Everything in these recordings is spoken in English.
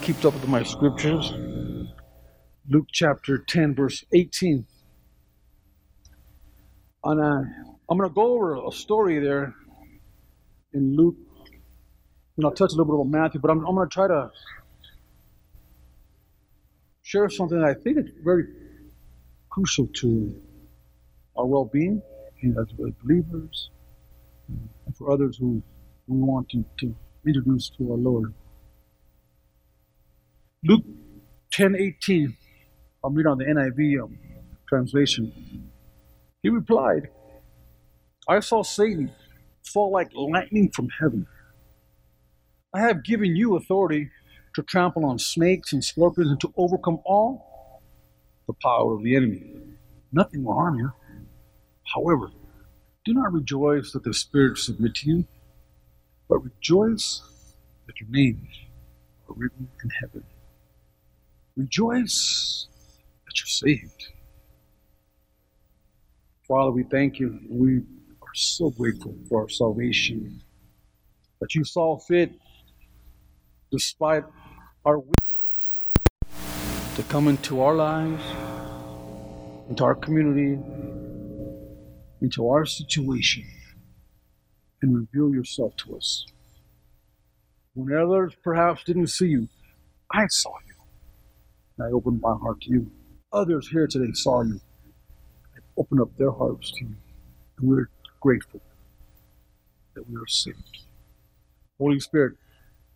keeps up with my scriptures. Luke chapter 10, verse 18. And uh, I'm going to go over a story there in Luke. And I'll touch a little bit about Matthew, but I'm, I'm going to try to share something that I think is very crucial to our well being as believers and for others who we want to, to introduce to our Lord. Luke 10:18. I'm reading on the NIV um, translation. He replied, "I saw Satan fall like lightning from heaven. I have given you authority to trample on snakes and scorpions and to overcome all the power of the enemy. Nothing will harm you. However, do not rejoice that the spirits submit to you, but rejoice that your names are written in heaven." Rejoice that you're saved. Father, we thank you. We are so grateful for our salvation. That you saw fit, despite our weakness, to come into our lives, into our community, into our situation, and reveal yourself to us. When others perhaps didn't see you, I saw you. I opened my heart to you. Others here today saw you and opened up their hearts to you. And we're grateful that we are saved. Holy Spirit,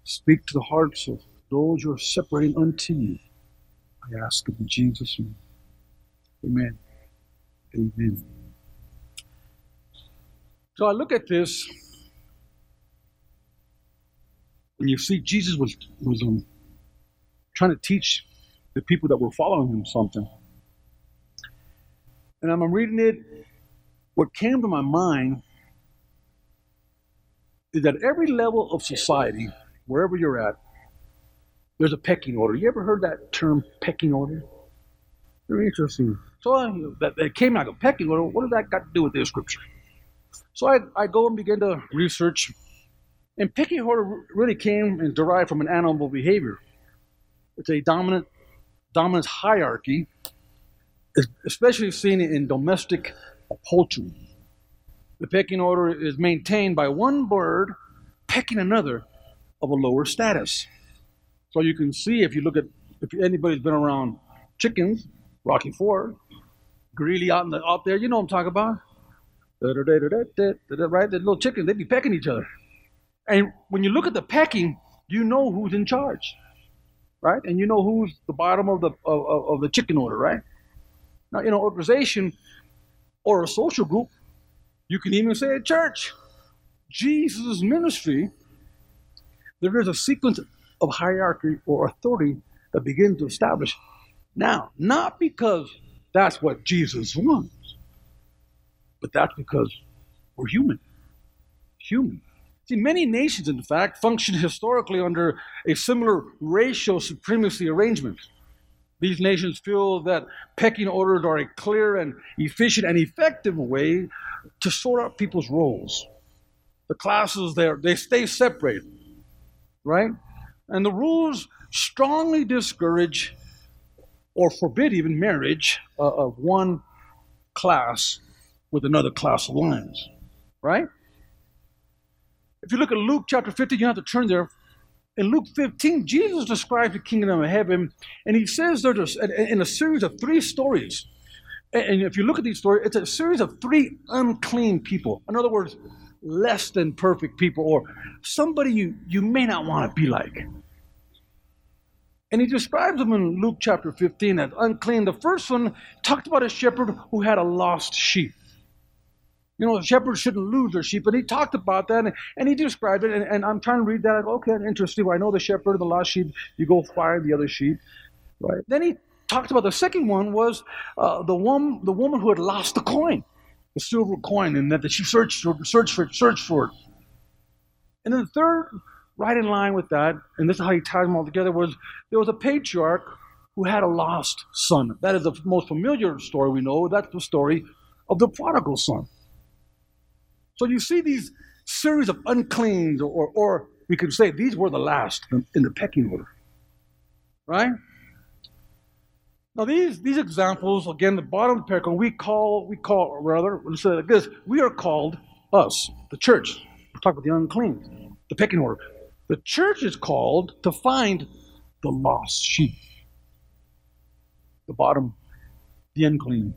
speak to the hearts of those you are separating unto you. I ask in Jesus' name. Amen. Amen. So I look at this, and you see Jesus was, was um, trying to teach the people that were following him something. And I'm reading it. What came to my mind is that every level of society, wherever you're at, there's a pecking order. You ever heard that term, pecking order? Very interesting. So I, that, that came like a pecking order. What does that got to do with this scripture? So I, I go and begin to research. And pecking order really came and derived from an animal behavior. It's a dominant dominance hierarchy, especially seen in domestic poultry. The pecking order is maintained by one bird pecking another of a lower status. So you can see if you look at if anybody's been around chickens, Rocky Ford, Greeley out the out there, you know what I'm talking about. Right, the little chickens, they'd be pecking each other. And when you look at the pecking, you know who's in charge right? And you know who's the bottom of the of, of the chicken order, right? Now, in an organization or a social group, you can even say a church, Jesus' ministry, there is a sequence of hierarchy or authority that begins to establish. Now, not because that's what Jesus wants, but that's because we're human. Human. See, many nations, in fact, function historically under a similar racial supremacy arrangement. These nations feel that pecking orders are a clear and efficient and effective way to sort out people's roles. The classes there, they stay separated, right? And the rules strongly discourage or forbid even marriage uh, of one class with another class alliance, right? If you look at Luke chapter 15, you have to turn there. In Luke 15, Jesus describes the kingdom of heaven, and he says there's a, in a series of three stories. And if you look at these stories, it's a series of three unclean people. In other words, less than perfect people, or somebody you, you may not want to be like. And he describes them in Luke chapter 15 as unclean. The first one talked about a shepherd who had a lost sheep. You know, shepherds shouldn't lose their sheep. And he talked about that and, and he described it. And, and, I'm trying to read that. okay, interesting. Well, I know the shepherd, and the lost sheep, you go find the other sheep. Right. Then he talked about the second one was uh, the, woman, the woman who had lost the coin, the silver coin, and that she searched searched for it, searched for it. And then the third, right in line with that, and this is how he ties them all together, was there was a patriarch who had a lost son. That is the most familiar story we know. That's the story of the prodigal son. So you see these series of uncleans, or, or we could say these were the last in the pecking order. Right? Now these these examples, again, the bottom of the paragraph, we call we call or rather let's say like this: we are called us, the church. We're talking about the unclean, the pecking order. The church is called to find the lost sheep. The bottom, the unclean.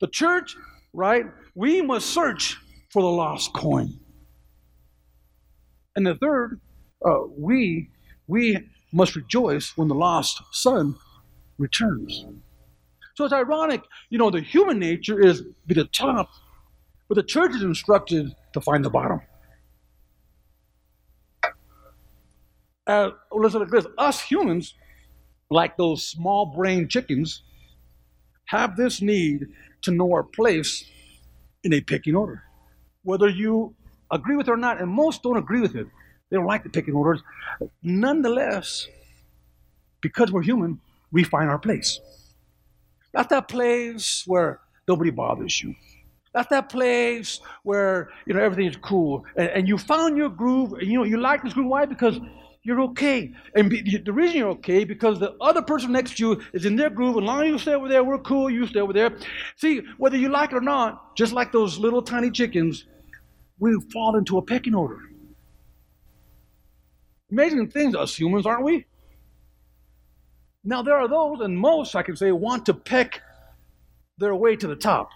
The church, right? We must search for the lost coin. And the third, uh, we we must rejoice when the lost son returns. So it's ironic, you know, the human nature is be the top, but the church is instructed to find the bottom. Uh, listen to this. Us humans, like those small brain chickens, have this need to know our place in a picking order. Whether you agree with it or not, and most don't agree with it, they don't like the pecking orders. Nonetheless, because we're human, we find our place. Not that place where nobody bothers you. Not that place where you know everything's cool, and, and you found your groove, and you know you like this groove. Why? Because you're okay, and be, the reason you're okay because the other person next to you is in their groove. As long as you stay over there, we're cool. You stay over there. See, whether you like it or not, just like those little tiny chickens, we fall into a pecking order. Amazing things, us humans, aren't we? Now, there are those, and most, I can say, want to peck their way to the top,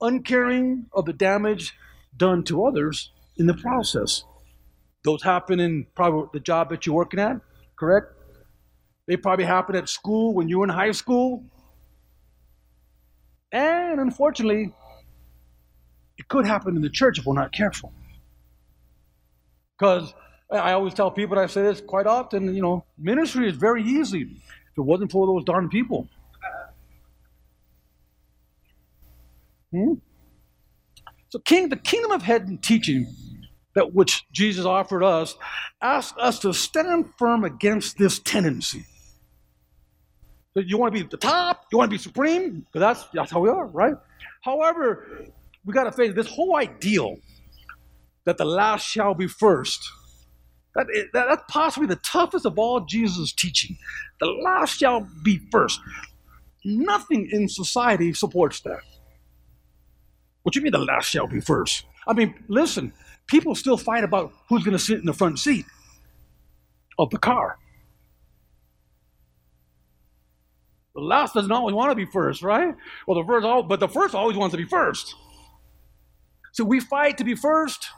uncaring of the damage done to others in the process. Those happen in probably the job that you're working at, correct? They probably happen at school when you were in high school. And unfortunately, it could happen in the church if we're not careful. Because I always tell people, I say this quite often, you know, ministry is very easy if it wasn't for those darn people. Hmm? So, king, the kingdom of heaven teaching that which Jesus offered us asks us to stand firm against this tendency. So you want to be at the top, you want to be supreme, because that's that's how we are, right? However, we got to face this whole ideal that the last shall be first that, that, that's possibly the toughest of all Jesus' teaching. The last shall be first. Nothing in society supports that. What do you mean the last shall be first? I mean, listen, people still fight about who's going to sit in the front seat of the car. The last doesn't always want to be first, right? Well, the first, but the first always wants to be first. So we fight to be first,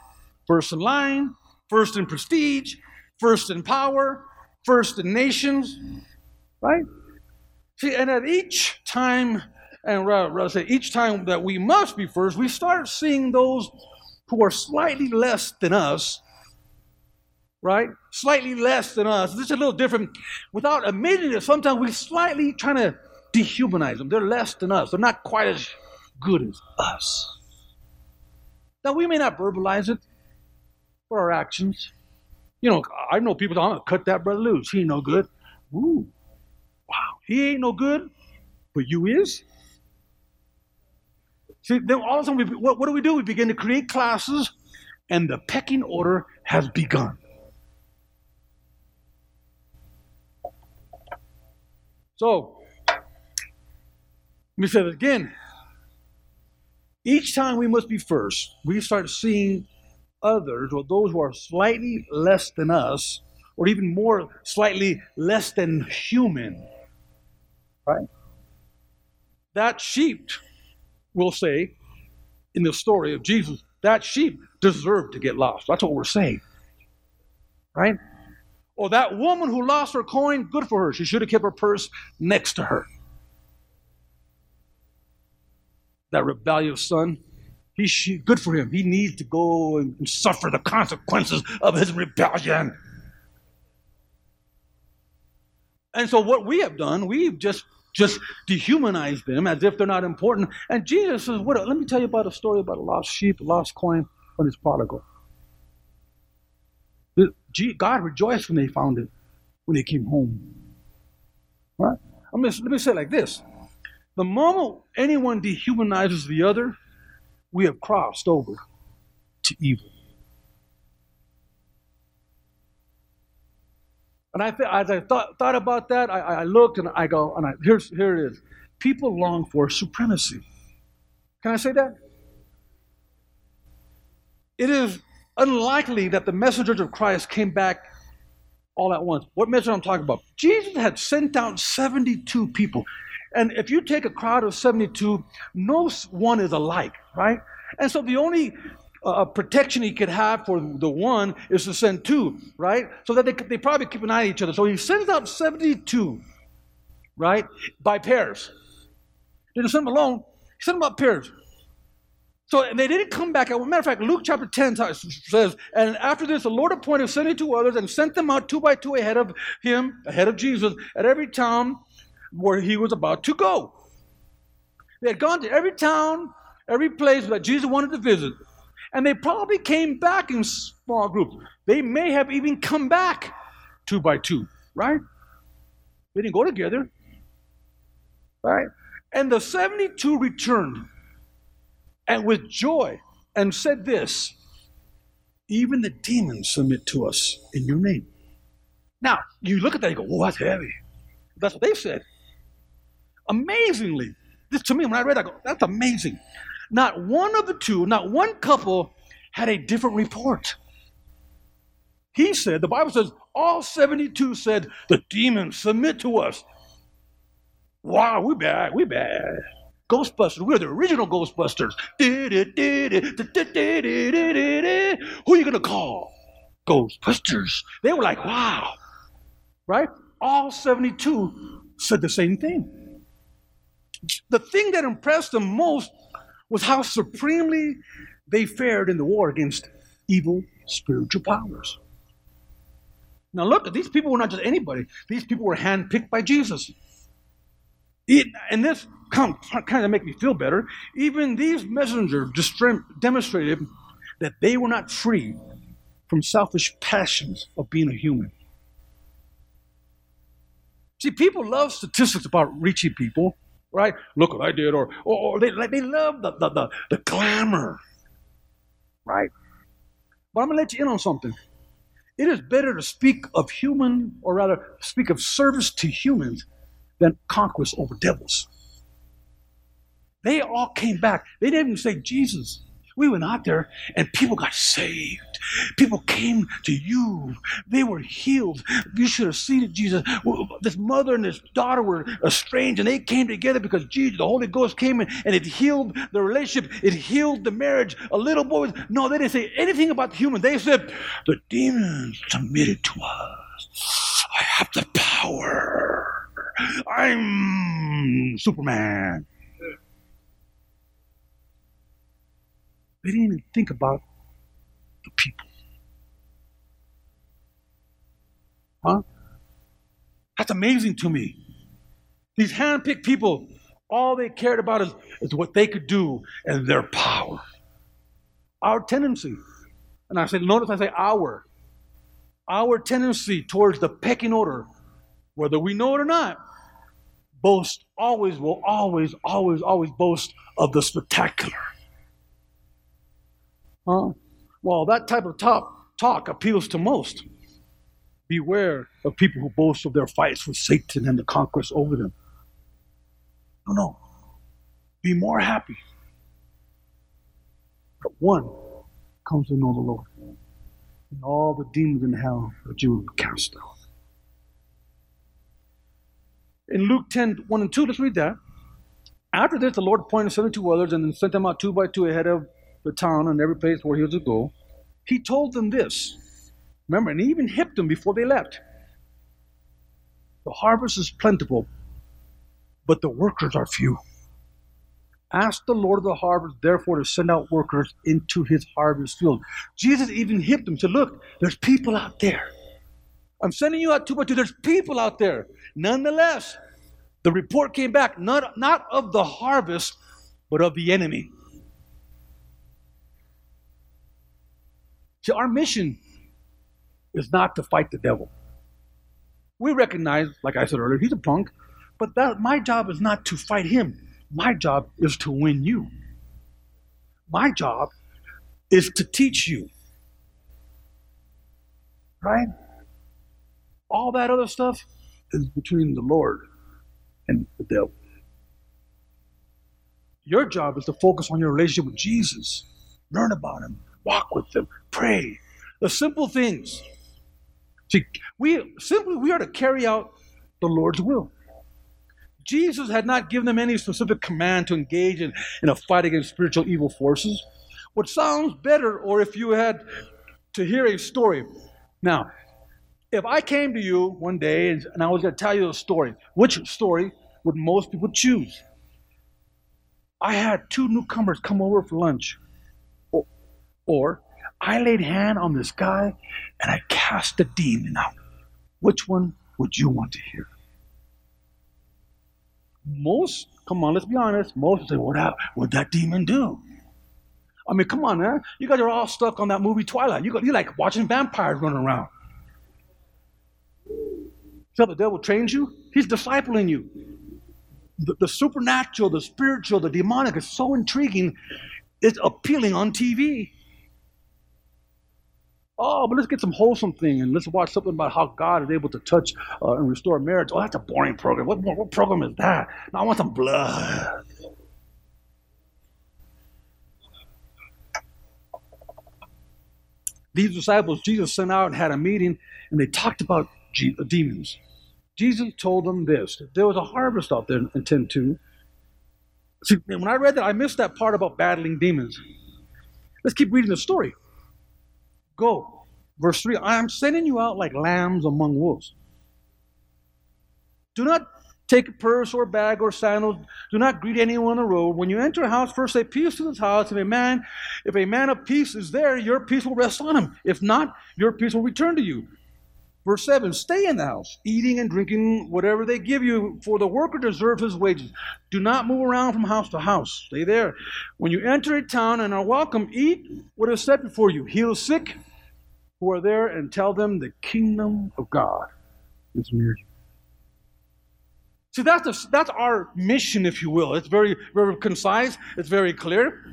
first in line, first in prestige, first in power, first in nations, right? See, and at each time, and rather say each time that we must be first, we start seeing those who are slightly less than us, right? Slightly less than us. This is a little different. Without admitting it, sometimes we're slightly trying to dehumanize them. They're less than us. They're not quite as good as us. Now we may not verbalize it, for our actions. You know, I know people, I'm going to cut that brother loose. He ain't no good. Ooh, wow, he ain't no good, but you is? See, then all of a sudden, we, what, what do we do? We begin to create classes, and the pecking order has begun. So, let me say that again. Each time we must be first, we start seeing others, or those who are slightly less than us, or even more slightly less than human, right? That sheep, we'll say, in the story of Jesus, that sheep deserved to get lost. That's what we're saying, right? Or that woman who lost her coin, good for her. She should have kept her purse next to her. That rebellious son, he good for him. He needs to go and suffer the consequences of his rebellion. And so what we have done, we've just just dehumanized them as if they're not important. And Jesus says, what, let me tell you about a story about a lost sheep, a lost coin on his prodigal. God rejoiced when they found it, when they came home. Right? I let me say it like this. The moment anyone dehumanizes the other, we have crossed over to evil. And I, as I thought, thought about that, I, I looked and I go, and I, here's, here it is. People long for supremacy. Can I say that? It is unlikely that the messengers of Christ came back all at once. What message I'm talking about? Jesus had sent out 72 people. And if you take a crowd of 72, no one is alike, right? And so the only uh, protection he could have for the one is to send two, right? So that they, they probably keep an eye on each other. So he sends out 72, right? By pairs. Didn't send them alone, he sent them by pairs. So they didn't come back. As a matter of fact, Luke chapter 10 says, And after this, the Lord appointed 72 others and sent them out two by two ahead of him, ahead of Jesus, at every town where he was about to go. They had gone to every town, every place that Jesus wanted to visit. And they probably came back in small groups. They may have even come back two by two, right? They didn't go together, right? And the 72 returned and with joy and said this Even the demons submit to us in your name. Now, you look at that and go, Oh, that's heavy. That's what they said. Amazingly, this to me, when I read that, I go, That's amazing. Not one of the two, not one couple had a different report. He said, the Bible says, all 72 said, the demons submit to us. Wow, we bad, we bad. Ghostbusters, we're the original Ghostbusters. Who are you to call? Ghostbusters. They were like, wow. Right? All 72 said the same thing. The thing that impressed them most was how supremely they fared in the war against evil spiritual powers. Now, look, these people were not just anybody, these people were handpicked by Jesus. and this kind of make me feel better. Even these messengers demonstrated that they were not free from selfish passions of being a human. See, people love statistics about reaching people, right? Look what I did, or, or, they, they love the, the, the, the glamour, right? But I'm to let you in on something. It is better to speak of human, or rather, speak of service to humans than conquest over devils. They all came back. They didn't even say, Jesus, we went out there and people got saved. People came to you. They were healed. You should have seen it, Jesus. This mother and this daughter were estranged and they came together because Jesus, the Holy Ghost came in and it healed the relationship. It healed the marriage. A little boy, no, they didn't say anything about the human. They said, the demons submitted to us. I have the power. I'm Superman. They didn't even think about the people. Huh? That's amazing to me. These handpicked people, all they cared about is, is what they could do and their power. Our tendency, and I say, notice I say our, our tendency towards the pecking order, whether we know it or not, boast always will always, always, always boast of the spectacular. Huh? Well, that type of talk, talk appeals to most. Beware of people who boast of their fights with Satan and the conquest over them. No, no. Be more happy. But one comes to know the Lord. And all the demons in hell that you will cast out. In Luke 10, 1 and 2, let's read that. After this, the Lord appointed 72 others and then sent them out two by two ahead of the town and every place where he was to go, he told them this. Remember, and he even hipped them before they left. The harvest is plentiful, but the workers are few. Ask the Lord of the harvest, therefore, to send out workers into his harvest field. Jesus even hipped them, said, Look, there's people out there. I'm sending you out two by two. There's people out there. Nonetheless, the report came back not, not of the harvest, but of the enemy. See, our mission is not to fight the devil. We recognize, like I said earlier, he's a punk, but that my job is not to fight him. My job is to win you. My job is to teach you. Right? All that other stuff is between the Lord and the devil. Your job is to focus on your relationship with Jesus. Learn about him, walk with him, pray. The simple things. See, we simply we are to carry out the Lord's will. Jesus had not given them any specific command to engage in, in a fight against spiritual evil forces. What sounds better, or if you had to hear a story. Now, if I came to you one day and, and I was going to tell you a story, which story would most people choose? I had two newcomers come over for lunch. Or, or I laid hand on this guy and I cast the demon out. Which one would you want to hear? Most, come on, let's be honest, most say, what would that demon do? I mean, come on, man. You guys are all stuck on that movie Twilight. You, you like watching vampires running around. So the devil trains you, he's discipling you. The, the supernatural, the spiritual, the demonic is so intriguing, it's appealing on TV. Oh, but let's get some wholesome thing and let's watch something about how God is able to touch uh, and restore marriage. Oh, that's a boring program. What, what program is that? No, I want some blood. These disciples, Jesus sent out and had a meeting, and they talked about uh, demons. Jesus told them this there was a harvest out there in 10 2. See, when I read that, I missed that part about battling demons. Let's keep reading the story. Go. Verse 3 I am sending you out like lambs among wolves. Do not take a purse or bag or sandals. Do not greet anyone on the road. When you enter a house, first say peace to this house. If a man, if a man of peace is there, your peace will rest on him. If not, your peace will return to you. Verse 7 Stay in the house, eating and drinking whatever they give you, for the worker deserves his wages. Do not move around from house to house. Stay there. When you enter a town and are welcome, eat what is set before you. Heal sick who are there and tell them the kingdom of God is near you. See, that's, a, that's our mission, if you will. It's very, very concise, it's very clear.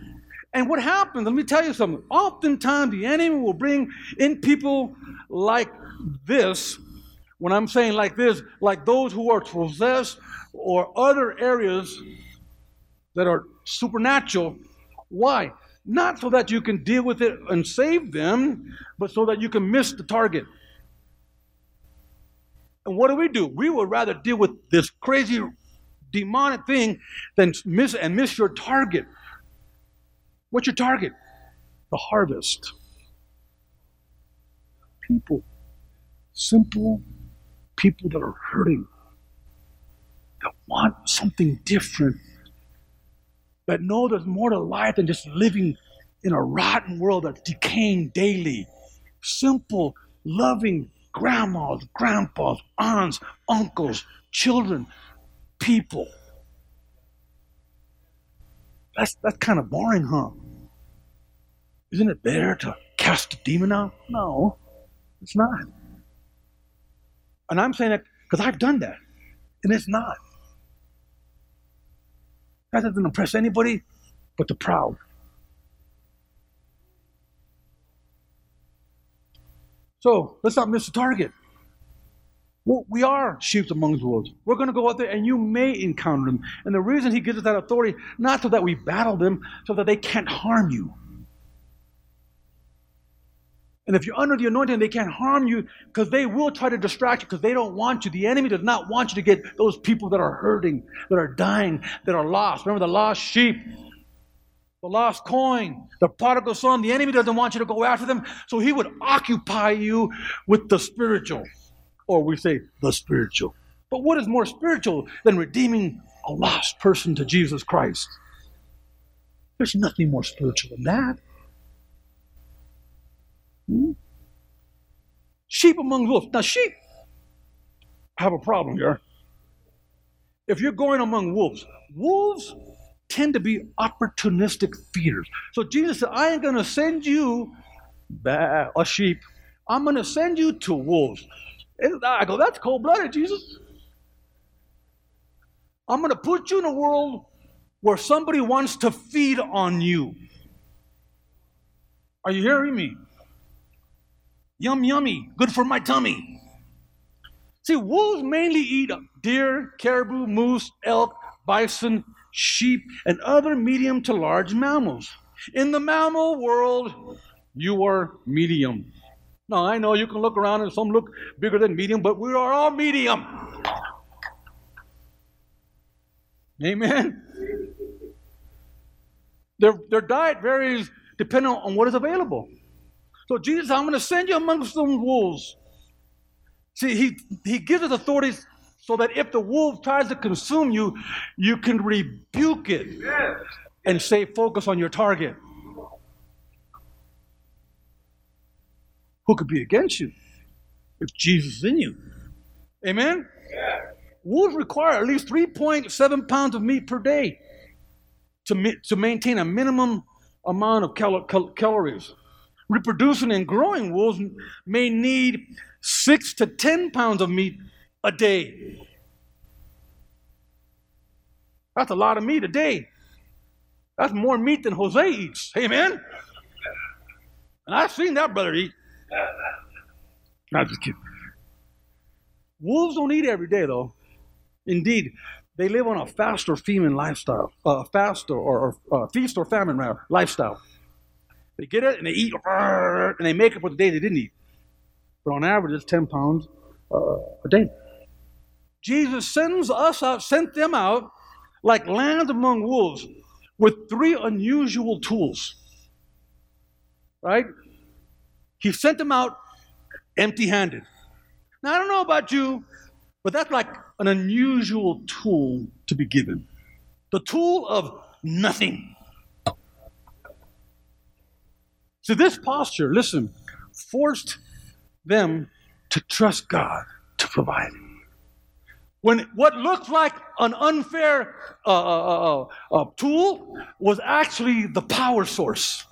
And what happens, let me tell you something. Oftentimes, the enemy will bring in people like this. When I'm saying like this, like those who are possessed or other areas that are supernatural. Why? Not so that you can deal with it and save them, but so that you can miss the target. And what do we do? We would rather deal with this crazy demonic thing than miss and miss your target. What's your target? The harvest. People. Simple people that are hurting, that want something different that know there's more to life than just living in a rotten world that's decaying daily. Simple, loving grandmas, grandpas, aunts, uncles, children, people. That's, that's kind of boring, huh? Isn't it better to cast a demon out? No, it's not. And I'm saying that because I've done that, and it's not. That doesn't impress anybody but the proud. So let's not miss the target. We are sheep among the wolves. We're going to go out there and you may encounter them. And the reason he gives us that authority, not so that we battle them, so that they can't harm you. And if you're under the anointing, they can't harm you because they will try to distract you because they don't want you. The enemy does not want you to get those people that are hurting, that are dying, that are lost. Remember the lost sheep, the lost coin, the prodigal son. The enemy doesn't want you to go after them. So he would occupy you with the spiritual, or we say the spiritual. But what is more spiritual than redeeming a lost person to Jesus Christ? There's nothing more spiritual than that. Sheep among wolves. Now, sheep have a problem here. If you're going among wolves, wolves tend to be opportunistic feeders. So Jesus said, I ain't going to send you back, a sheep. I'm going to send you to wolves. And I go, that's cold blooded, Jesus. I'm going to put you in a world where somebody wants to feed on you. Are you hearing me? Yum, yummy, good for my tummy. See, wolves mainly eat deer, caribou, moose, elk, bison, sheep, and other medium to large mammals. In the mammal world, you are medium. Now, I know you can look around and some look bigger than medium, but we are all medium. Amen. Their, their diet varies depending on what is available. So Jesus, I'm going to send you amongst some wolves. See, he, he gives us authorities so that if the wolf tries to consume you, you can rebuke it and stay focused on your target. Who could be against you if Jesus is in you? Amen? Wolves require at least 3.7 pounds of meat per day to, to maintain a minimum amount of cal- cal- calories. Reproducing and growing wolves may need six to 10 pounds of meat a day. That's a lot of meat a day. That's more meat than Jose eats. Amen? And I've seen that brother eat. Not just kidding. Wolves don't eat every day, though. Indeed, they live on a fast or famine lifestyle, uh, fast or, or uh, feast or famine rather, lifestyle. They get it and they eat, and they make up for the day they didn't eat. But on average, it's 10 pounds uh, a day. Jesus sends us out, sent them out like lambs among wolves with three unusual tools. Right? He sent them out empty handed. Now, I don't know about you, but that's like an unusual tool to be given the tool of nothing. So, this posture, listen, forced them to trust God to provide. When what looked like an unfair uh, uh, uh, uh tool was actually the power source.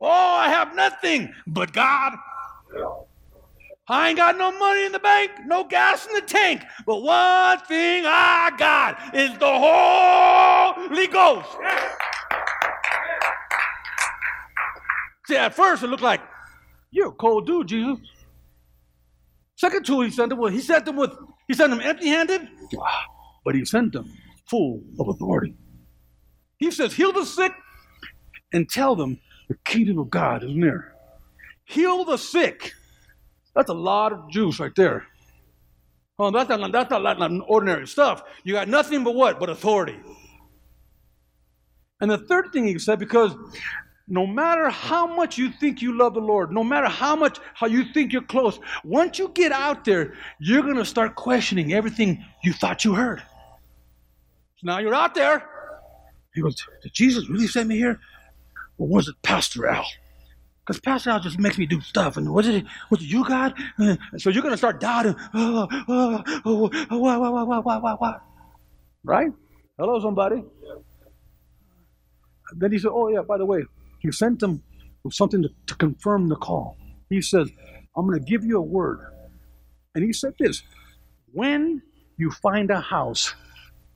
Oh, I have nothing but God. I ain't got no money in the bank, no gas in the tank, but one thing I got is the Holy Ghost. See, at first it looked like, you're a cold dude, Jesus. Second tool he sent them with, he sent them with, he sent them empty-handed, but he sent them full of authority. He says, heal the sick and tell them the kingdom of God is near. Heal the sick that's a lot of juice right there. Oh, that's not, that's not like ordinary stuff. You got nothing but what? But authority. And the third thing he said, because no matter how much you think you love the Lord, no matter how much how you think you're close, once you get out there, you're gonna start questioning everything you thought you heard. So now you're out there. He goes, Did Jesus really send me here? Or was it Pastor Al? Because Pastor Al just makes me do stuff. And what is it? What you got? Uh, so you're going to start doubting. Right? Hello, somebody. Then he said, Oh, yeah, by the way, he sent them something to, to confirm the call. He says, I'm going to give you a word. And he said this When you find a house,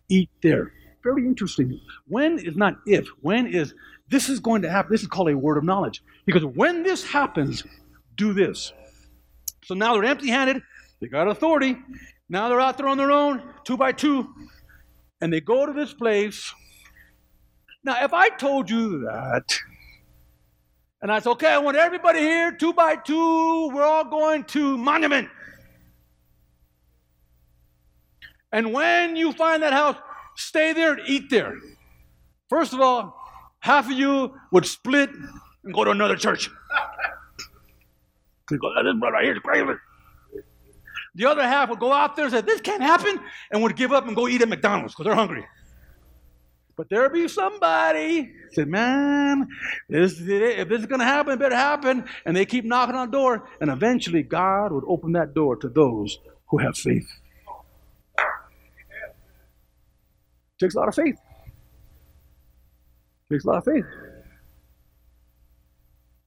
eat there. Very interesting. When is not if. When is this is going to happen. This is called a word of knowledge. Because when this happens, do this. So now they're empty handed, they got authority. Now they're out there on their own, two by two, and they go to this place. Now, if I told you that, and I said, okay, I want everybody here, two by two, we're all going to Monument. And when you find that house, stay there and eat there. First of all, half of you would split and go to another church. go, this brother right here is crazy. The other half would go out there and say, This can't happen, and would give up and go eat at McDonald's because they're hungry. But there'll be somebody said, Man, this, if this is going to happen, it better happen. And they keep knocking on the door, and eventually God would open that door to those who have faith. Takes a lot of faith. Takes a lot of faith.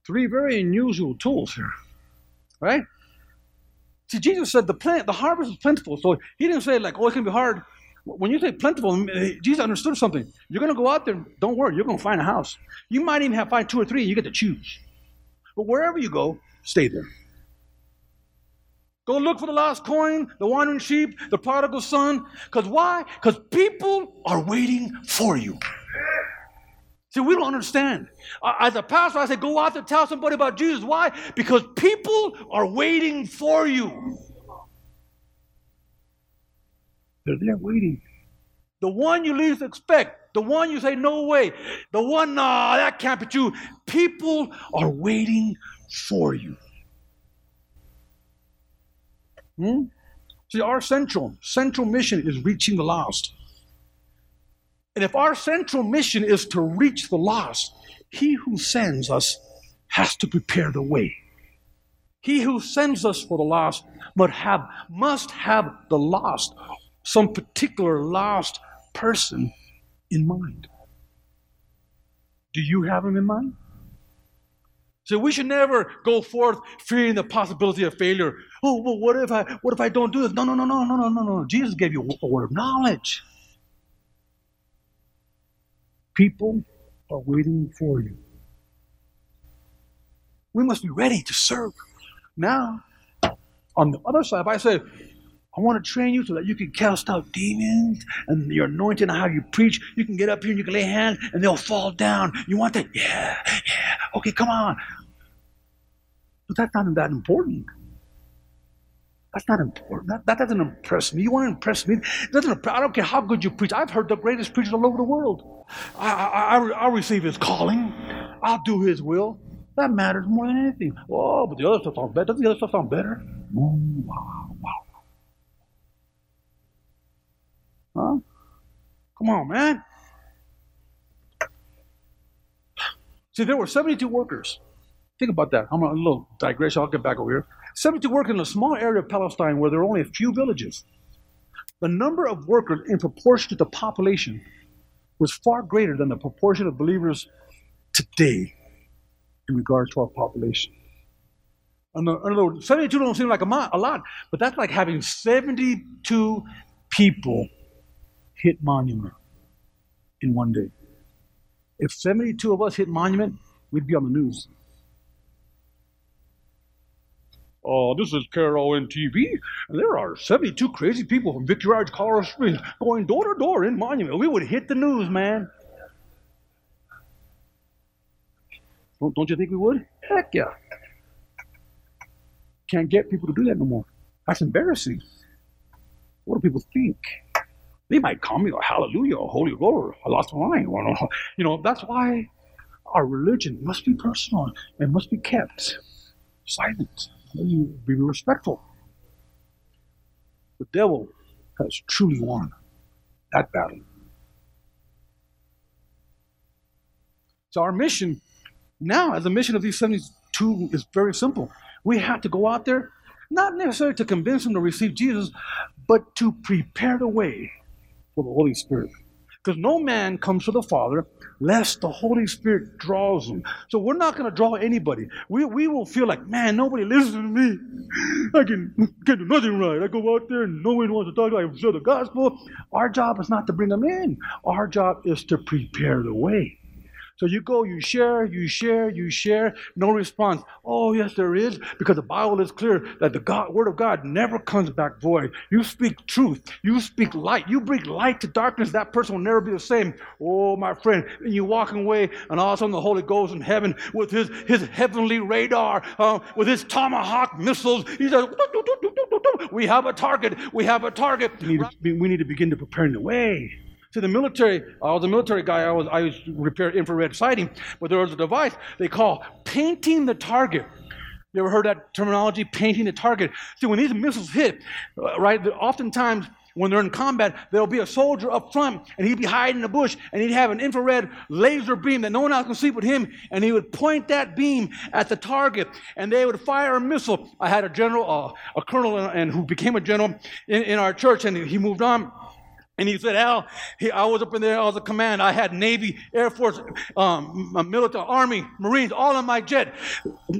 Three very unusual tools here, right? See, Jesus said the plant, the harvest is plentiful. So he didn't say like, oh, it's gonna be hard. When you say plentiful, eh, Jesus understood something. You're gonna go out there. Don't worry, you're gonna find a house. You might even have find two or three. You get to choose. But wherever you go, stay there. Go look for the lost coin, the wandering sheep, the prodigal son. Because why? Because people are waiting for you. See, we don't understand. As a pastor, I say, go out there tell somebody about Jesus. Why? Because people are waiting for you. They're there waiting. The one you least expect, the one you say, no way, the one, nah, that can't be true. People are waiting for you. Hmm? See, our central, central mission is reaching the lost. And if our central mission is to reach the lost, he who sends us has to prepare the way. He who sends us for the lost must have, must have the lost, some particular lost person in mind. Do you have him in mind? So we should never go forth fearing the possibility of failure. Oh, well, what if I what if I don't do this? No, no, no, no, no, no, no, no. Jesus gave you a word of knowledge. People are waiting for you. We must be ready to serve. Now, on the other side, if I say, I want to train you so that you can cast out demons and your anointing and how you preach. You can get up here and you can lay hands and they'll fall down. You want that? Yeah, yeah. Okay, come on. But that's not that important. That's not important. That, that doesn't impress me. You want to impress me? It doesn't. I don't care how good you preach. I've heard the greatest preachers all over the world. I, I, I, I'll receive his calling. I'll do his will. That matters more than anything. Oh, but the other stuff sounds better. Doesn't the other stuff sound better? Oh, wow, wow. Huh? Come on, man. See, there were 72 workers. Think about that. I'm a little digression. I'll get back over here. 72 workers in a small area of Palestine where there are only a few villages. The number of workers in proportion to the population was far greater than the proportion of believers today in regards to our population. In other words, 72 don't seem like a lot, but that's like having 72 people hit monument in one day. If 72 of us hit monument, we'd be on the news. Oh, this is Carol KRON TV, and there are 72 crazy people from Victory Ridge, Colorado Springs going door to door in Monument. We would hit the news, man. Don't, don't you think we would? Heck yeah. Can't get people to do that no more. That's embarrassing. What do people think? They might call me a hallelujah, a holy roller. I lost mind. You know, that's why our religion must be personal and must be kept silent. Be respectful. The devil has truly won that battle. So our mission now, as a mission of these 72, is very simple. We have to go out there, not necessarily to convince them to receive Jesus, but to prepare the way for the Holy Spirit. Because no man comes to the Father lest the Holy Spirit draws him. So we're not going to draw anybody. We, we will feel like, man, nobody listens to me. I can, can do nothing right. I go out there and no one wants to talk. to. I share the gospel. Our job is not to bring them in. Our job is to prepare the way. So you go, you share, you share, you share, no response. Oh, yes, there is, because the Bible is clear that the God, Word of God never comes back void. You speak truth, you speak light, you bring light to darkness, that person will never be the same. Oh, my friend, and you walking away, and all of a sudden the Holy Ghost in heaven with his, his heavenly radar, uh, with his tomahawk missiles, he says, We have a target, we have a target. We need to, we need to begin to prepare in the way to the military, I was a military guy, I was I was repair infrared sighting, but there was a device they call painting the target. You ever heard that terminology, painting the target? See, when these missiles hit, uh, right, oftentimes when they're in combat, there'll be a soldier up front and he'd be hiding in a bush and he'd have an infrared laser beam that no one else can see but him. And he would point that beam at the target and they would fire a missile. I had a general, uh, a colonel, and, and who became a general in, in our church and he moved on. And he said, Al, he, I was up in there, I was a command. I had Navy, Air Force, um, military, Army, Marines, all on my jet.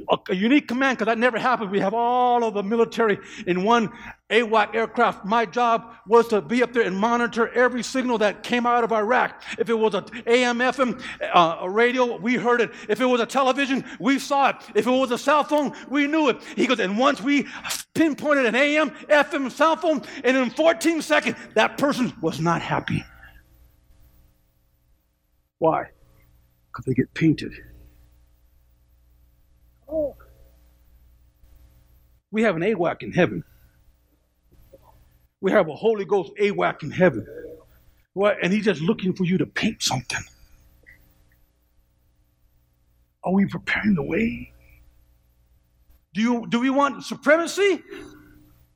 A, a unique command, because that never happened. We have all of the military in one AWAC aircraft, my job was to be up there and monitor every signal that came out of Iraq. If it was a AM, FM, uh, a radio, we heard it. If it was a television, we saw it. If it was a cell phone, we knew it. He goes, and once we pinpointed an AM, FM, cell phone, and in 14 seconds, that person was not happy. Why? Because they get painted. Oh. We have an AWAC in heaven. We have a Holy Ghost AWAC in heaven. What? And he's just looking for you to paint something. Are we preparing the way? Do, you, do we want supremacy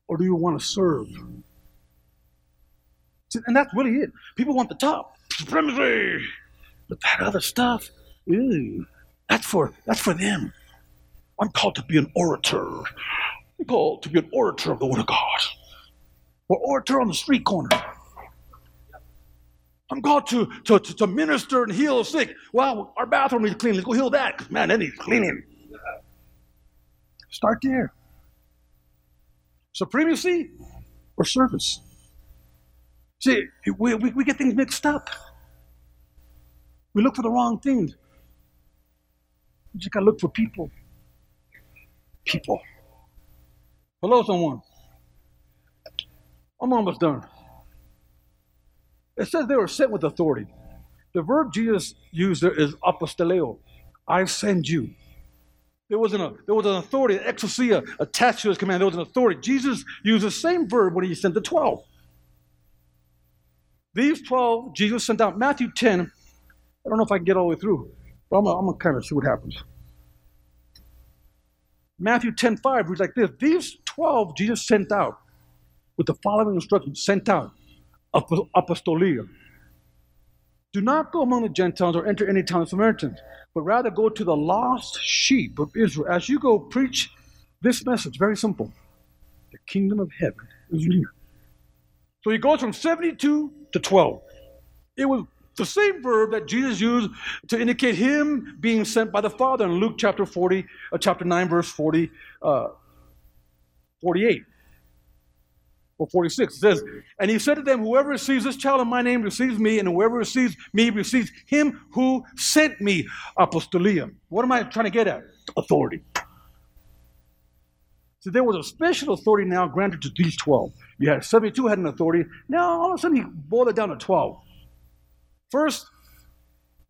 or do you want to serve? And that's really it. People want the top supremacy. But that other stuff, ew, that's for that's for them. I'm called to be an orator. I'm called to be an orator of the Word of God. Or orator on the street corner. I'm called to, to, to, to minister and heal the sick. Well, our bathroom needs cleaning. Let's go heal that. Man, that needs cleaning. Start there. Supremacy or service? See, we, we, we get things mixed up. We look for the wrong things. You just got to look for people. People. Hello, someone. I'm almost done. It says they were sent with authority. The verb Jesus used there is apostoleo. I send you. There was an, there was an authority, an exousia attached to his command. There was an authority. Jesus used the same verb when he sent the 12. These 12, Jesus sent out. Matthew 10, I don't know if I can get all the way through, but I'm going to kind of see what happens. Matthew 10 5 reads like this These 12 Jesus sent out with the following instructions sent out apostolia. Do not go among the Gentiles or enter any town of Samaritans, but rather go to the lost sheep of Israel. As you go, preach this message. Very simple. The kingdom of heaven is near. So he goes from 72 to 12. It was the same verb that Jesus used to indicate him being sent by the Father in Luke chapter 40, uh, chapter 9, verse 40, uh, 48 or 46. It says, And he said to them, Whoever receives this child in my name receives me, and whoever receives me receives him who sent me. Apostolia. What am I trying to get at? Authority. So there was a special authority now granted to these 12. You had 72 had an authority. Now all of a sudden he boiled it down to 12. First,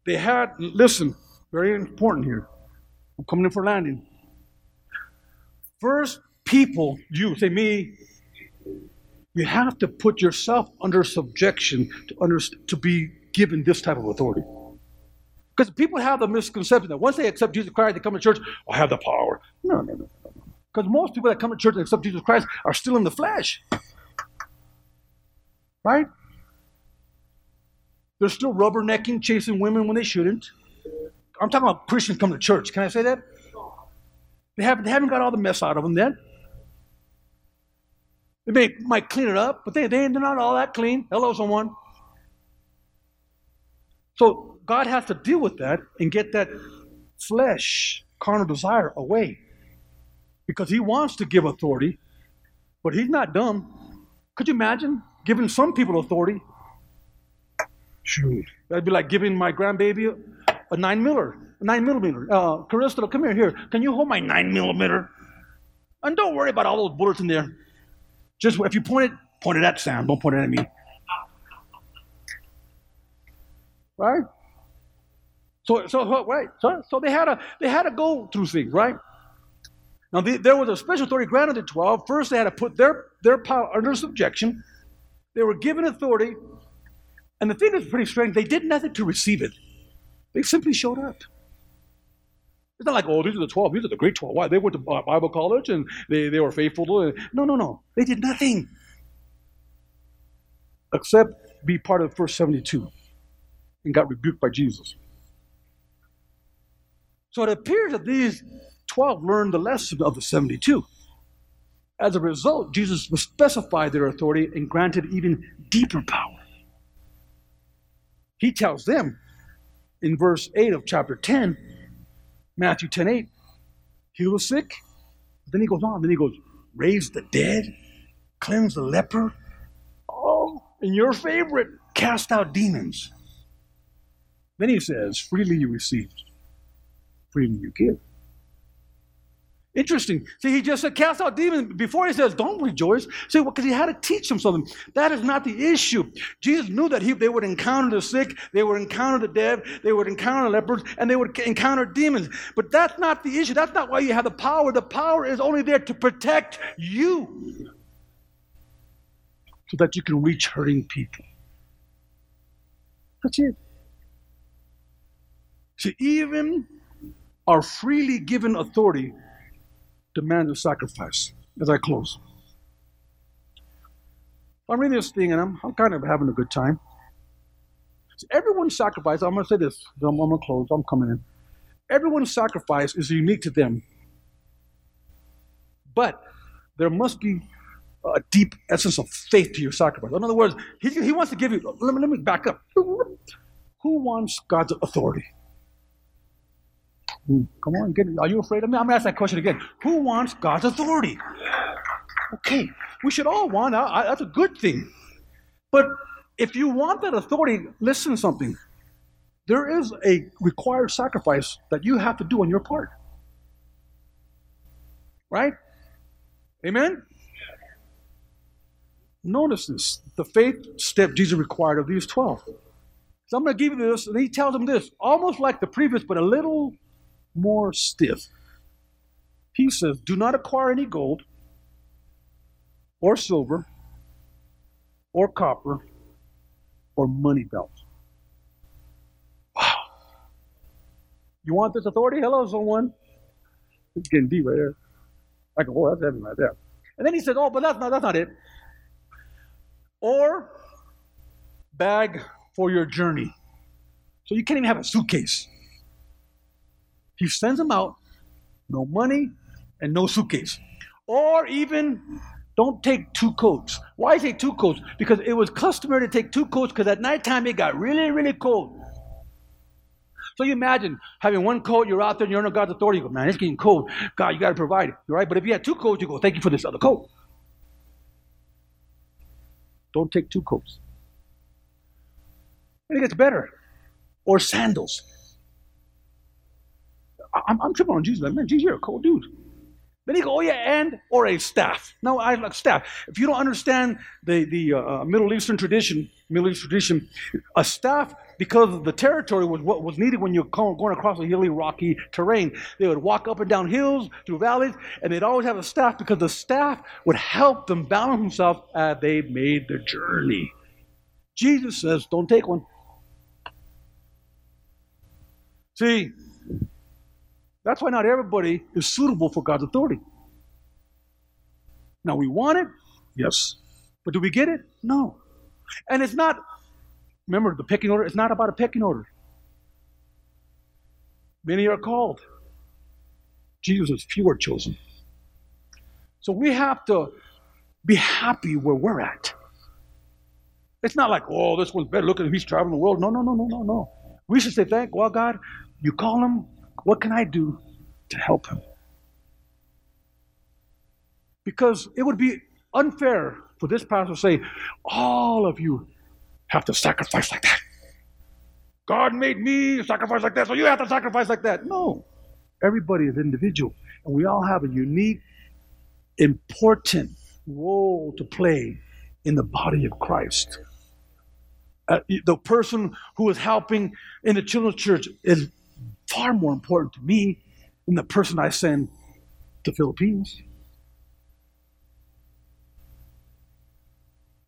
they had, listen, very important here. I'm coming in for landing. First, people, you, say me, you have to put yourself under subjection to, under, to be given this type of authority. Because people have the misconception that once they accept Jesus Christ, they come to church, I have the power. No, no, no. Because most people that come to church and accept Jesus Christ are still in the flesh. Right? They're still rubbernecking, chasing women when they shouldn't. I'm talking about Christians come to church. Can I say that? They haven't, they haven't got all the mess out of them then. They may, might clean it up, but they, they, they're not all that clean. Hello, someone. So God has to deal with that and get that flesh, carnal desire away. Because He wants to give authority, but He's not dumb. Could you imagine giving some people authority Shoot. That'd be like giving my grandbaby a, nine miller, a nine millimeter. Uh, Carista, come here, here. Can you hold my nine millimeter? And don't worry about all those bullets in there. Just if you point it, point it at Sam. Don't point it at me. Right? So, so right. So, so they had to they had to go through things, right? Now the, there was a special authority granted to twelve. First, they had to put their their power under subjection. They were given authority and the thing that's pretty strange, they did nothing to receive it. They simply showed up. It's not like, oh, these are the 12, these are the great 12. Why? They went to Bible college and they, they were faithful to it. No, no, no. They did nothing except be part of the first 72 and got rebuked by Jesus. So it appears that these 12 learned the lesson of the 72. As a result, Jesus specified their authority and granted even deeper power. He tells them in verse 8 of chapter 10, Matthew 10 8, heal the sick. Then he goes on, then he goes, raise the dead. cleanse the leper. Oh, and your favorite, cast out demons. Then he says, freely you received, freely you give. Interesting. See, he just said, cast out demons. Before he says, don't rejoice. See, well, because he had to teach them something. That is not the issue. Jesus knew that he, they would encounter the sick, they would encounter the dead, they would encounter lepers, and they would encounter demons. But that's not the issue. That's not why you have the power. The power is only there to protect you so that you can reach hurting people. That's it. See, even our freely given authority demands of sacrifice as I close. I'm reading this thing and I'm, I'm kind of having a good time. So everyone's sacrifice, I'm going to say this, I'm, I'm going to close, I'm coming in. Everyone's sacrifice is unique to them. But there must be a deep essence of faith to your sacrifice. In other words, he, he wants to give you, let me, let me back up. Who wants God's authority? Come on, get, are you afraid of me? I'm going to ask that question again. Who wants God's authority? Okay, we should all want that. That's a good thing. But if you want that authority, listen to something. There is a required sacrifice that you have to do on your part. Right? Amen? Notice this the faith step Jesus required of these 12. So I'm going to give you this, and he tells them this, almost like the previous, but a little more stiff. He says, Do not acquire any gold, or silver, or copper, or money belt. Wow. You want this authority? Hello, someone. It's getting deep right there. I go, oh, that's heavy right there. And then he says, Oh, but that's not that's not it or bag for your journey. So you can't even have a suitcase. He sends them out, no money and no suitcase. Or even don't take two coats. Why take two coats? Because it was customary to take two coats because at nighttime it got really, really cold. So you imagine having one coat, you're out there and you're under God's authority. You go, man, it's getting cold. God, you got to provide it, right? But if you had two coats, you go, thank you for this other coat. Don't take two coats. And it gets better. Or sandals. I'm, I'm tripping on Jesus. Like, man, Jesus, you're a cold dude. Then he go, oh yeah, and or a staff. No, I like staff. If you don't understand the the uh, uh, Middle Eastern tradition, Middle Eastern tradition, a staff because the territory was what was needed when you're going across a hilly, rocky terrain. They would walk up and down hills, through valleys, and they'd always have a staff because the staff would help them balance themselves as they made the journey. Jesus says, "Don't take one." See, that's why not everybody is suitable for God's authority. Now, we want it, yes. But do we get it? No. And it's not, remember the pecking order, it's not about a pecking order. Many are called. Jesus, few are chosen. So we have to be happy where we're at. It's not like, oh, this one's better. Look at him, he's traveling the world. No, no, no, no, no, no. We should say, thank well, God, you call him, what can I do to help him? Because it would be unfair for this pastor to say, all of you have to sacrifice like that. God made me sacrifice like that, so you have to sacrifice like that. No. Everybody is individual, and we all have a unique, important role to play in the body of Christ. Uh, the person who is helping in the children's church is far more important to me than the person I send to Philippines.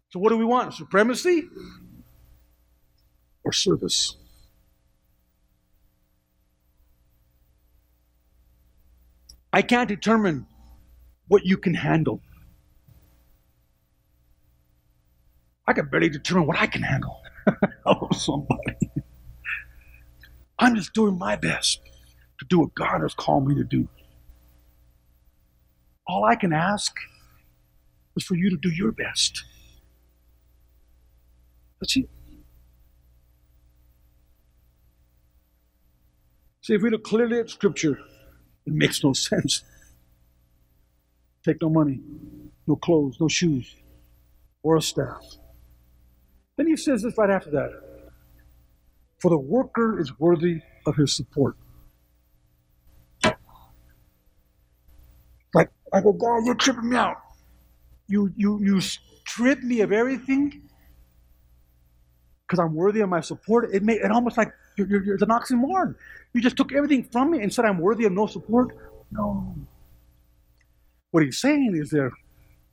So, what do we want? Supremacy or service? I can't determine what you can handle. I can barely determine what I can handle. oh, somebody. I'm just doing my best to do what God has called me to do. All I can ask is for you to do your best. That's it. See, if we look clearly at Scripture, it makes no sense. Take no money, no clothes, no shoes, or a staff. Then he says this right after that For the worker is worthy of his support. Like, I go, God, you're tripping me out. You, you, you strip me of everything because I'm worthy of my support. It made it almost like you're, you're, you're an oxymoron. You just took everything from me and said I'm worthy of no support. No. What he's saying is there,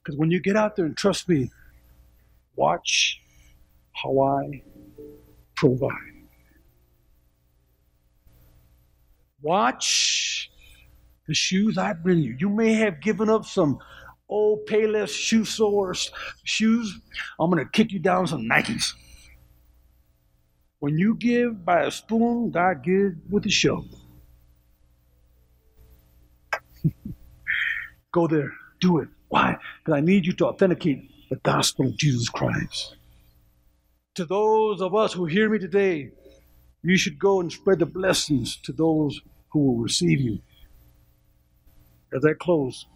because when you get out there and trust me, watch how I provide. Watch the shoes I bring you. You may have given up some old Payless ShoeSource shoes. I'm going to kick you down some Nikes. When you give by a spoon, God gives with a shovel. Go there, do it. Why? Because I need you to authenticate the gospel of Jesus Christ. To those of us who hear me today, you should go and spread the blessings to those who will receive you. As I close,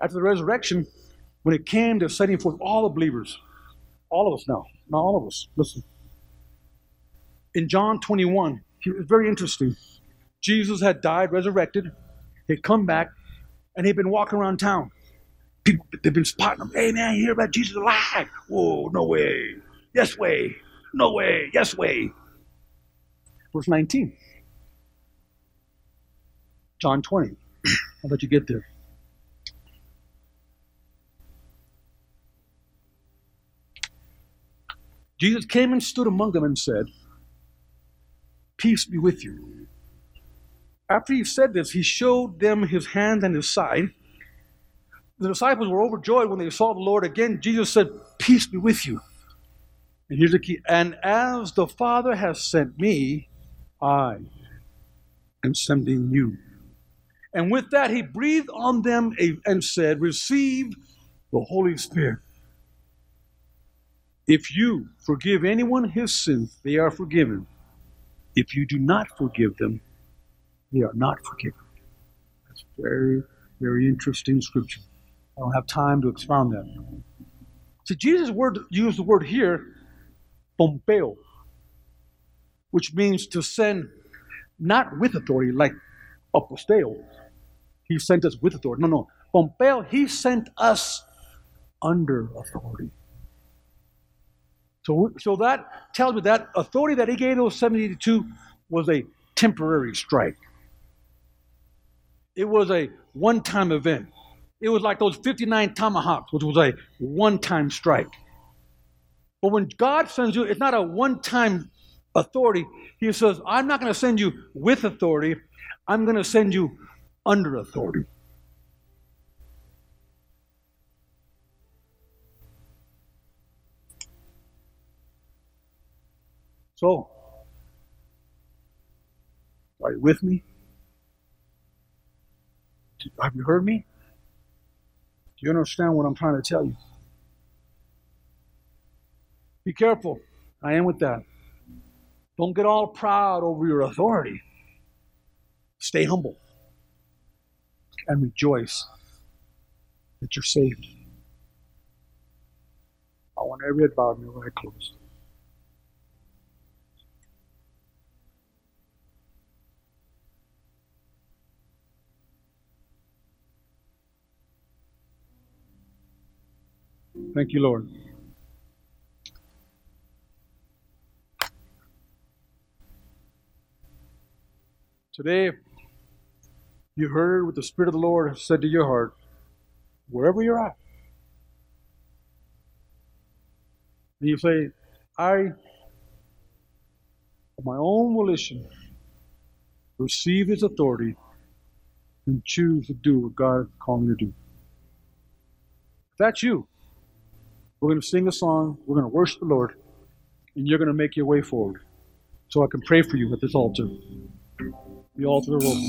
after the resurrection, when it came to setting forth all the believers, all of us now, not all of us, listen. In John 21, it was very interesting. Jesus had died, resurrected, he'd come back, and he'd been walking around town. People, they've been spotting him. Hey, man, you hear about Jesus alive? Whoa, no way. Yes way. No way. Yes way. Verse 19. John 20. How about you get there. Jesus came and stood among them and said, Peace be with you. After he said this, he showed them his hand and his side. The disciples were overjoyed when they saw the Lord again. Jesus said, Peace be with you. And here's the key. And as the Father has sent me, I am sending you. And with that, he breathed on them and said, Receive the Holy Spirit. If you forgive anyone his sins, they are forgiven. If you do not forgive them, they are not forgiven. That's very, very interesting scripture. I don't have time to expound that. So Jesus' word used the word here, pompeo, which means to send not with authority, like aposteo. He sent us with authority. No, no. Pompeo, he sent us under authority. So, so that tells me that authority that he gave those 72 was a temporary strike. It was a one time event. It was like those 59 tomahawks, which was a one time strike. But when God sends you, it's not a one time authority. He says, I'm not going to send you with authority, I'm going to send you under authority. So, are you with me? Have you heard me? Do you understand what I'm trying to tell you? Be careful. I am with that. Don't get all proud over your authority. Stay humble and rejoice that you're saved. I want every head bowed and every eye closed. Thank you, Lord. Today, you heard what the Spirit of the Lord has said to your heart, wherever you're at. And you say, I, of my own volition, receive His authority and choose to do what God is calling me to do. If that's you, we're going to sing a song, we're going to worship the Lord, and you're going to make your way forward. So I can pray for you at this altar. The of